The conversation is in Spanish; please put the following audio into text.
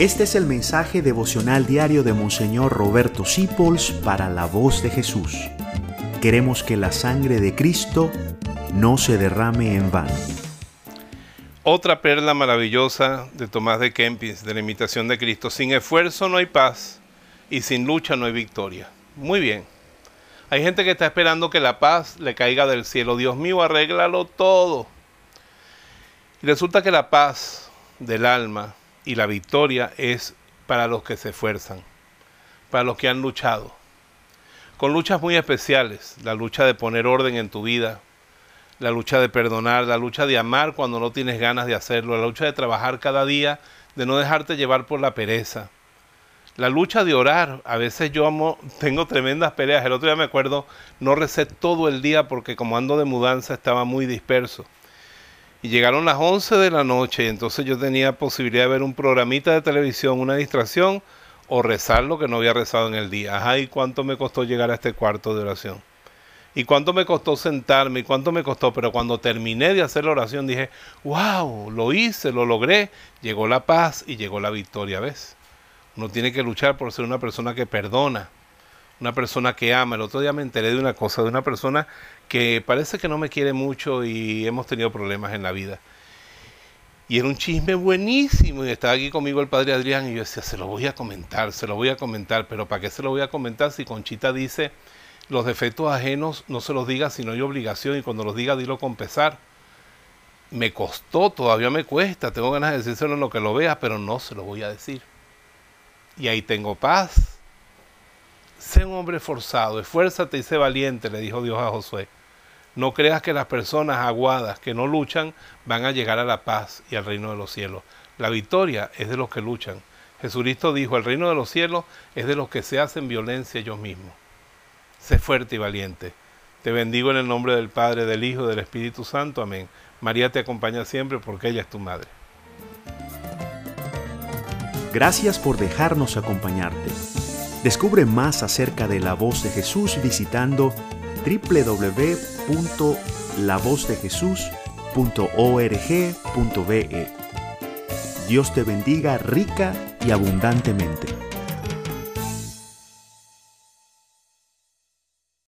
Este es el mensaje devocional diario de Monseñor Roberto Sipols para la voz de Jesús. Queremos que la sangre de Cristo no se derrame en vano. Otra perla maravillosa de Tomás de Kempis, de la imitación de Cristo. Sin esfuerzo no hay paz y sin lucha no hay victoria. Muy bien. Hay gente que está esperando que la paz le caiga del cielo. Dios mío, arréglalo todo. Y resulta que la paz del alma y la victoria es para los que se esfuerzan, para los que han luchado. Con luchas muy especiales, la lucha de poner orden en tu vida, la lucha de perdonar, la lucha de amar cuando no tienes ganas de hacerlo, la lucha de trabajar cada día, de no dejarte llevar por la pereza. La lucha de orar, a veces yo amo, tengo tremendas peleas. El otro día me acuerdo, no recé todo el día porque como ando de mudanza estaba muy disperso. Y llegaron las 11 de la noche y entonces yo tenía posibilidad de ver un programita de televisión, una distracción o rezar lo que no había rezado en el día. Ajá, ¿y cuánto me costó llegar a este cuarto de oración? ¿Y cuánto me costó sentarme? ¿Y cuánto me costó? Pero cuando terminé de hacer la oración dije, wow, lo hice, lo logré. Llegó la paz y llegó la victoria, ¿ves? Uno tiene que luchar por ser una persona que perdona, una persona que ama. El otro día me enteré de una cosa, de una persona que parece que no me quiere mucho y hemos tenido problemas en la vida. Y era un chisme buenísimo y estaba aquí conmigo el padre Adrián y yo decía, se lo voy a comentar, se lo voy a comentar, pero ¿para qué se lo voy a comentar si Conchita dice, los defectos ajenos no se los diga si no hay obligación y cuando los diga dilo con pesar? Me costó, todavía me cuesta, tengo ganas de decírselo en lo que lo vea, pero no se lo voy a decir. Y ahí tengo paz, Sé un hombre forzado, esfuérzate y sé valiente, le dijo Dios a Josué. No creas que las personas aguadas que no luchan van a llegar a la paz y al reino de los cielos. La victoria es de los que luchan. Jesucristo dijo, el reino de los cielos es de los que se hacen violencia ellos mismos. Sé fuerte y valiente. Te bendigo en el nombre del Padre, del Hijo y del Espíritu Santo. Amén. María te acompaña siempre porque ella es tu madre. Gracias por dejarnos acompañarte. Descubre más acerca de la voz de Jesús visitando www.lavozdejesús.org.be. Dios te bendiga rica y abundantemente.